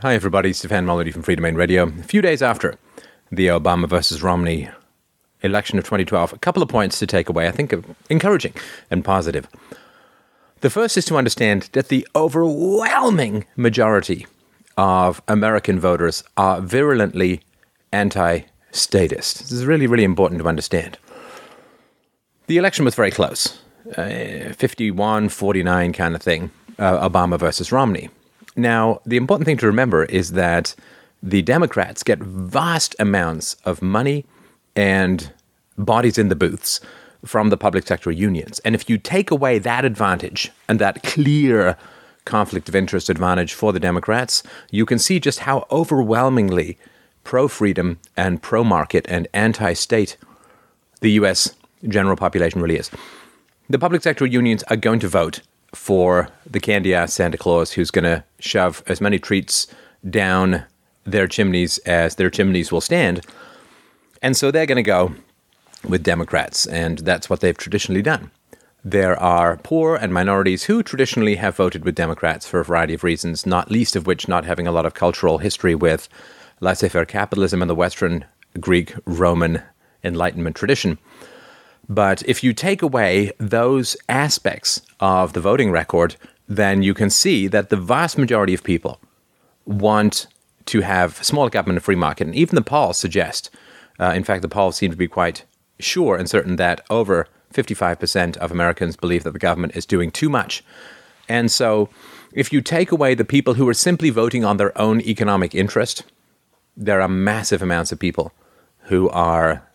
Hi, everybody. Stefan Molyneux from Freedomain Radio. A few days after the Obama versus Romney election of 2012, a couple of points to take away, I think, encouraging and positive. The first is to understand that the overwhelming majority of American voters are virulently anti statist. This is really, really important to understand. The election was very close uh, 51 49 kind of thing, uh, Obama versus Romney. Now, the important thing to remember is that the Democrats get vast amounts of money and bodies in the booths from the public sector unions. And if you take away that advantage and that clear conflict of interest advantage for the Democrats, you can see just how overwhelmingly pro freedom and pro market and anti state the US general population really is. The public sector unions are going to vote for the candy ass Santa Claus who's going to shove as many treats down their chimneys as their chimneys will stand. And so they're going to go with Democrats, and that's what they've traditionally done. There are poor and minorities who traditionally have voted with Democrats for a variety of reasons, not least of which not having a lot of cultural history with laissez faire capitalism and the Western Greek Roman Enlightenment tradition. But if you take away those aspects of the voting record, then you can see that the vast majority of people want to have small government and free market. And even the polls suggest, uh, in fact, the polls seem to be quite sure and certain that over 55% of Americans believe that the government is doing too much. And so, if you take away the people who are simply voting on their own economic interest, there are massive amounts of people who are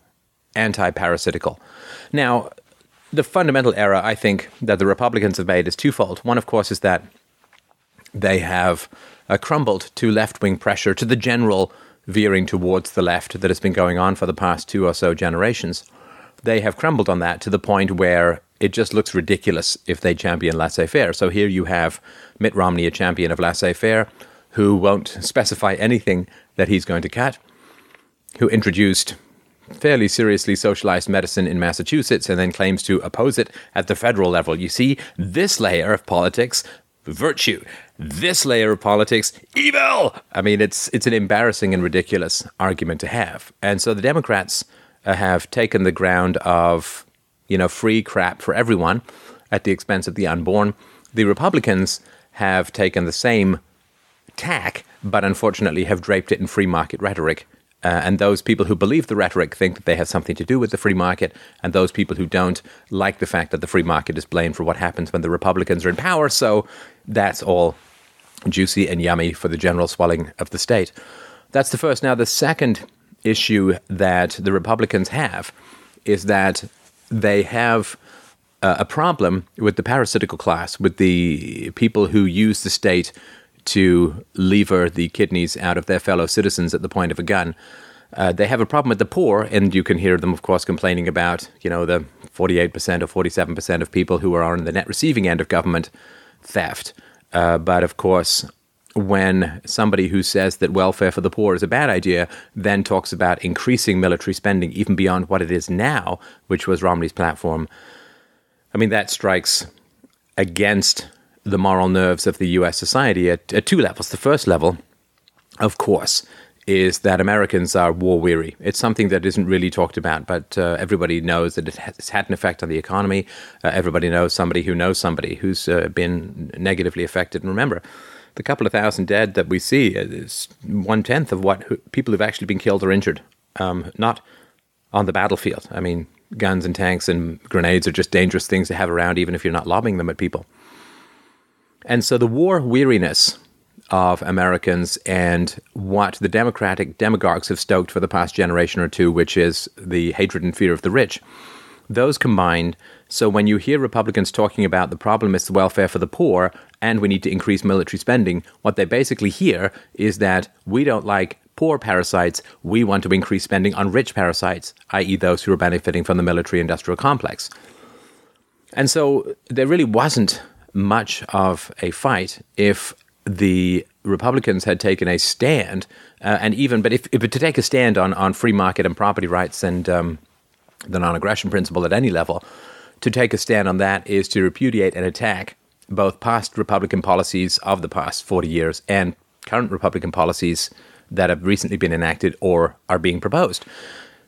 anti parasitical. Now, the fundamental error I think that the Republicans have made is twofold. One, of course, is that they have uh, crumbled to left wing pressure, to the general veering towards the left that has been going on for the past two or so generations. They have crumbled on that to the point where it just looks ridiculous if they champion laissez faire. So here you have Mitt Romney, a champion of laissez faire, who won't specify anything that he's going to cut, who introduced fairly seriously socialized medicine in Massachusetts and then claims to oppose it at the federal level. You see, this layer of politics, virtue. This layer of politics, evil. I mean, it's it's an embarrassing and ridiculous argument to have. And so the Democrats uh, have taken the ground of, you know, free crap for everyone at the expense of the unborn. The Republicans have taken the same tack, but unfortunately have draped it in free market rhetoric uh, and those people who believe the rhetoric think that they have something to do with the free market, and those people who don't like the fact that the free market is blamed for what happens when the Republicans are in power. So that's all juicy and yummy for the general swelling of the state. That's the first. Now, the second issue that the Republicans have is that they have uh, a problem with the parasitical class, with the people who use the state to lever the kidneys out of their fellow citizens at the point of a gun. Uh, they have a problem with the poor, and you can hear them, of course, complaining about, you know, the 48% or 47% of people who are on the net receiving end of government theft. Uh, but of course, when somebody who says that welfare for the poor is a bad idea then talks about increasing military spending even beyond what it is now, which was Romney's platform, I mean, that strikes against the moral nerves of the US society at, at two levels. The first level, of course, is that Americans are war weary. It's something that isn't really talked about, but uh, everybody knows that it has had an effect on the economy. Uh, everybody knows somebody who knows somebody who's uh, been negatively affected. And remember, the couple of thousand dead that we see is one tenth of what who, people who've actually been killed or injured, um, not on the battlefield. I mean, guns and tanks and grenades are just dangerous things to have around, even if you're not lobbing them at people. And so the war weariness of Americans and what the Democratic demagogues have stoked for the past generation or two, which is the hatred and fear of the rich, those combined. So when you hear Republicans talking about the problem is the welfare for the poor and we need to increase military spending, what they basically hear is that we don't like poor parasites, we want to increase spending on rich parasites, i.e., those who are benefiting from the military industrial complex. And so there really wasn't much of a fight if the Republicans had taken a stand, uh, and even, but if, if to take a stand on, on free market and property rights and um, the non aggression principle at any level, to take a stand on that is to repudiate and attack both past Republican policies of the past 40 years and current Republican policies that have recently been enacted or are being proposed.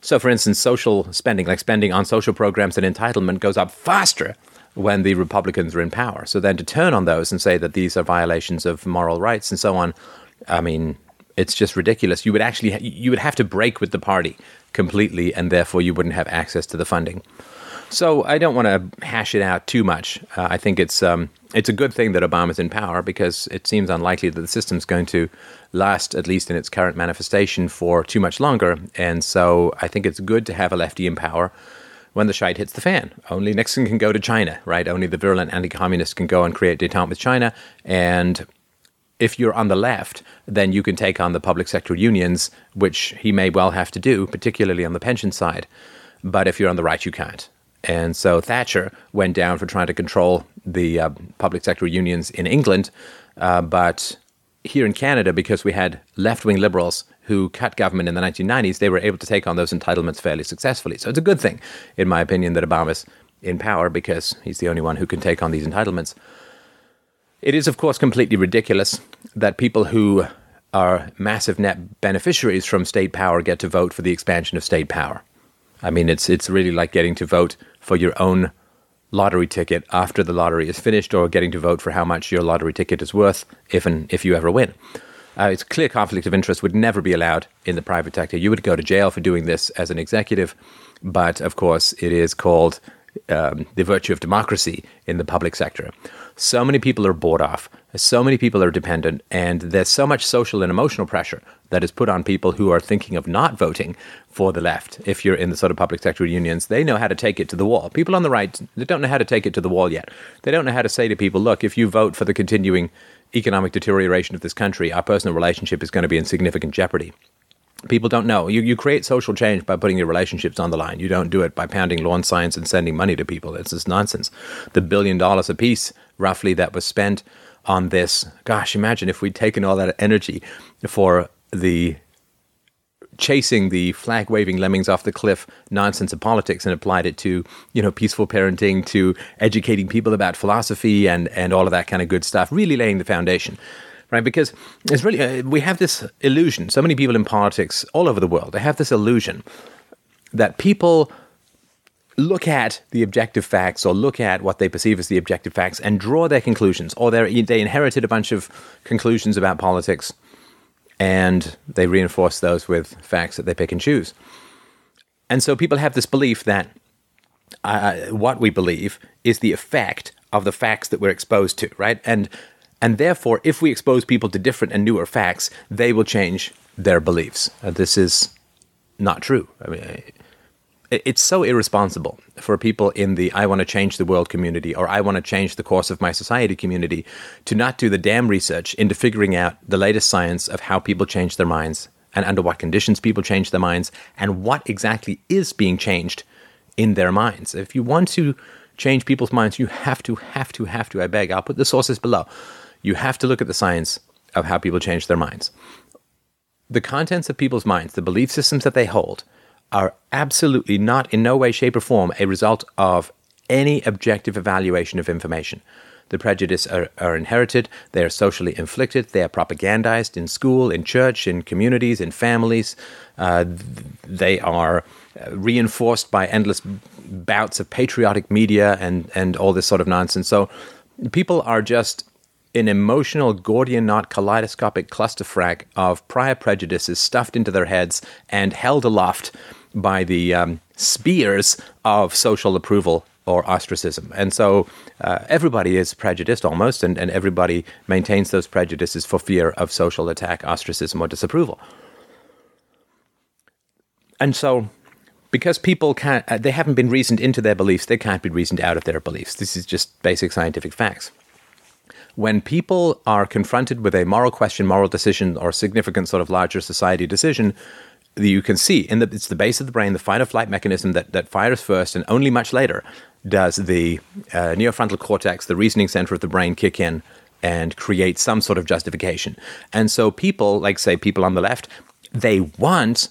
So, for instance, social spending, like spending on social programs and entitlement, goes up faster when the Republicans are in power. So then to turn on those and say that these are violations of moral rights and so on, I mean, it's just ridiculous. You would actually ha- you would have to break with the party completely, and therefore you wouldn't have access to the funding. So I don't want to hash it out too much. Uh, I think it's um, it's a good thing that Obama's in power because it seems unlikely that the system's going to last, at least in its current manifestation, for too much longer. And so I think it's good to have a lefty in power when the shite hits the fan. Only Nixon can go to China, right? Only the virulent anti-communist can go and create detente with China. And if you're on the left, then you can take on the public sector unions, which he may well have to do, particularly on the pension side. But if you're on the right, you can't. And so Thatcher went down for trying to control the uh, public sector unions in England. Uh, but here in Canada, because we had left wing liberals who cut government in the 1990s, they were able to take on those entitlements fairly successfully. So it's a good thing, in my opinion, that Obama's in power because he's the only one who can take on these entitlements. It is, of course, completely ridiculous that people who are massive net beneficiaries from state power get to vote for the expansion of state power. I mean, it's it's really like getting to vote for your own lottery ticket after the lottery is finished, or getting to vote for how much your lottery ticket is worth if and if you ever win. Uh, it's clear conflict of interest would never be allowed in the private sector. You would go to jail for doing this as an executive, but of course, it is called um, the virtue of democracy in the public sector. So many people are bought off, so many people are dependent, and there's so much social and emotional pressure that is put on people who are thinking of not voting for the left. If you're in the sort of public sector unions, they know how to take it to the wall. People on the right, they don't know how to take it to the wall yet. They don't know how to say to people, look, if you vote for the continuing economic deterioration of this country, our personal relationship is going to be in significant jeopardy people don't know. You, you create social change by putting your relationships on the line. You don't do it by pounding lawn signs and sending money to people. It's just nonsense. The billion dollars apiece, roughly, that was spent on this. Gosh, imagine if we'd taken all that energy for the chasing the flag waving lemmings off the cliff nonsense of politics and applied it to you know peaceful parenting to educating people about philosophy and and all of that kind of good stuff really laying the foundation right? Because it's really uh, we have this illusion. So many people in politics all over the world they have this illusion that people look at the objective facts or look at what they perceive as the objective facts and draw their conclusions, or they inherited a bunch of conclusions about politics and they reinforce those with facts that they pick and choose. And so people have this belief that uh, what we believe is the effect of the facts that we're exposed to, right? And and therefore, if we expose people to different and newer facts, they will change their beliefs. Uh, this is not true. I mean, it's so irresponsible for people in the I want to change the world community or I want to change the course of my society community to not do the damn research into figuring out the latest science of how people change their minds and under what conditions people change their minds and what exactly is being changed in their minds. If you want to change people's minds, you have to, have to, have to, I beg, I'll put the sources below you have to look at the science of how people change their minds. The contents of people's minds, the belief systems that they hold, are absolutely not in no way, shape, or form a result of any objective evaluation of information. The prejudices are, are, inherited, they are socially inflicted, they are propagandized in school, in church, in communities, in families. Uh, they are uh, reinforced by endless bouts of patriotic media and, and all this sort of nonsense. So people are just an emotional Gordian knot kaleidoscopic clusterfrack of prior prejudices stuffed into their heads and held aloft by the um, spears of social approval or ostracism. And so uh, everybody is prejudiced almost, and, and everybody maintains those prejudices for fear of social attack, ostracism, or disapproval. And so because people can't, uh, they haven't been reasoned into their beliefs, they can't be reasoned out of their beliefs. This is just basic scientific facts when people are confronted with a moral question, moral decision, or significant sort of larger society decision, you can see in the it's the base of the brain, the fight or flight mechanism that, that fires first, and only much later does the uh, neofrontal cortex, the reasoning center of the brain, kick in and create some sort of justification. And so people, like say people on the left, they want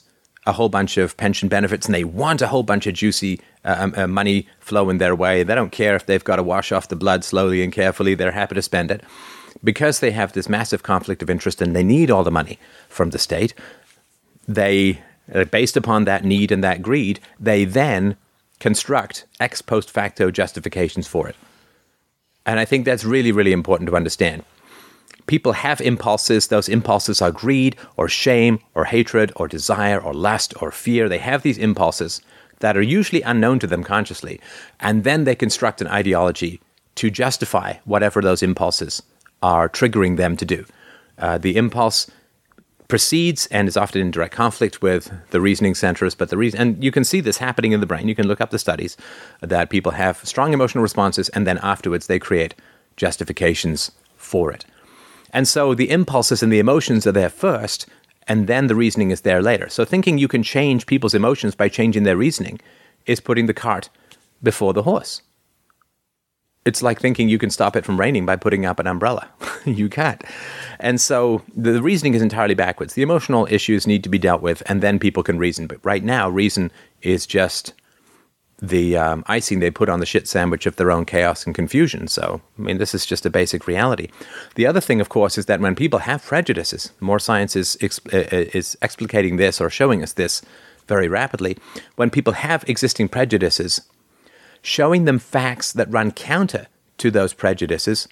a whole bunch of pension benefits and they want a whole bunch of juicy uh, um, uh, money flowing their way. They don't care if they've got to wash off the blood slowly and carefully. They're happy to spend it. because they have this massive conflict of interest and they need all the money from the state, they, uh, based upon that need and that greed, they then construct ex post facto justifications for it. And I think that's really, really important to understand. People have impulses. Those impulses are greed or shame or hatred or desire or lust or fear. They have these impulses that are usually unknown to them consciously. And then they construct an ideology to justify whatever those impulses are triggering them to do. Uh, the impulse proceeds and is often in direct conflict with the reasoning centers, but the reason, and you can see this happening in the brain. You can look up the studies that people have strong emotional responses, and then afterwards they create justifications for it. And so the impulses and the emotions are there first, and then the reasoning is there later. So thinking you can change people's emotions by changing their reasoning is putting the cart before the horse. It's like thinking you can stop it from raining by putting up an umbrella. you can't. And so the reasoning is entirely backwards. The emotional issues need to be dealt with, and then people can reason. But right now, reason is just the um, icing they put on the shit sandwich of their own chaos and confusion. So, I mean, this is just a basic reality. The other thing, of course, is that when people have prejudices, more science is, uh, uh, is explicating this or showing us this very rapidly. When people have existing prejudices, showing them facts that run counter to those prejudices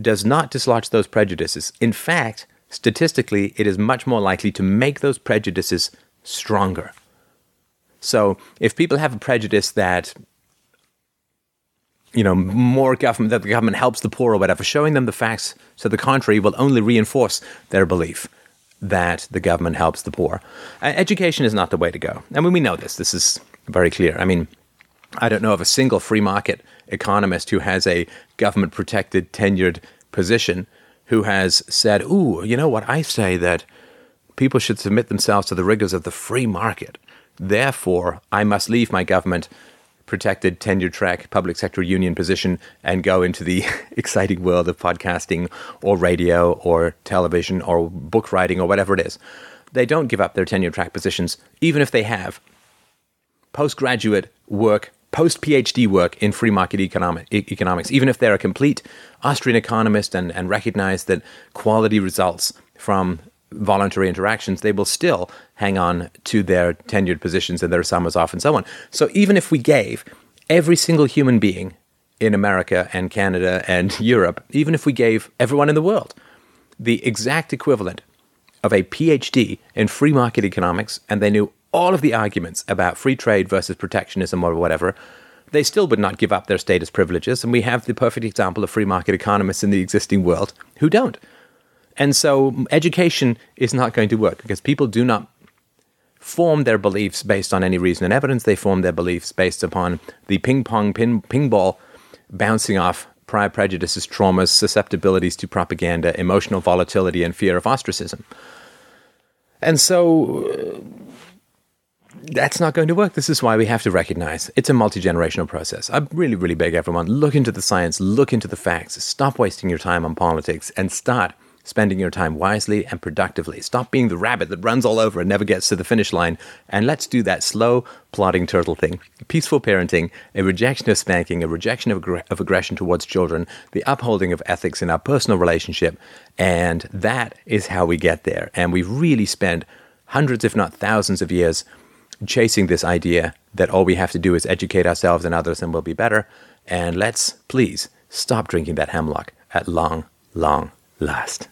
does not dislodge those prejudices. In fact, statistically, it is much more likely to make those prejudices stronger. So if people have a prejudice that you know, more government, that the government helps the poor or whatever, showing them the facts to the contrary will only reinforce their belief that the government helps the poor. Uh, education is not the way to go. I mean, we know this. This is very clear. I mean, I don't know of a single free market economist who has a government protected, tenured position who has said, Ooh, you know what? I say that people should submit themselves to the rigors of the free market. Therefore, I must leave my government protected tenure track public sector union position and go into the exciting world of podcasting or radio or television or book writing or whatever it is. They don't give up their tenure track positions, even if they have postgraduate work, post PhD work in free market economic, economics, even if they're a complete Austrian economist and, and recognize that quality results from voluntary interactions, they will still hang on to their tenured positions and their summers off and so on. So even if we gave every single human being in America and Canada and Europe, even if we gave everyone in the world the exact equivalent of a PhD in free market economics and they knew all of the arguments about free trade versus protectionism or whatever, they still would not give up their status privileges. And we have the perfect example of free market economists in the existing world who don't. And so education is not going to work because people do not form their beliefs based on any reason and evidence. They form their beliefs based upon the ping pong, pin, ping ball bouncing off prior prejudices, traumas, susceptibilities to propaganda, emotional volatility, and fear of ostracism. And so uh, that's not going to work. This is why we have to recognize it's a multi generational process. I really, really beg everyone look into the science, look into the facts, stop wasting your time on politics, and start spending your time wisely and productively. Stop being the rabbit that runs all over and never gets to the finish line. And let's do that slow, plodding turtle thing. Peaceful parenting, a rejection of spanking, a rejection of, of aggression towards children, the upholding of ethics in our personal relationship. And that is how we get there. And we really spend hundreds, if not thousands, of years chasing this idea that all we have to do is educate ourselves and others and we'll be better. And let's please stop drinking that hemlock at long, long last.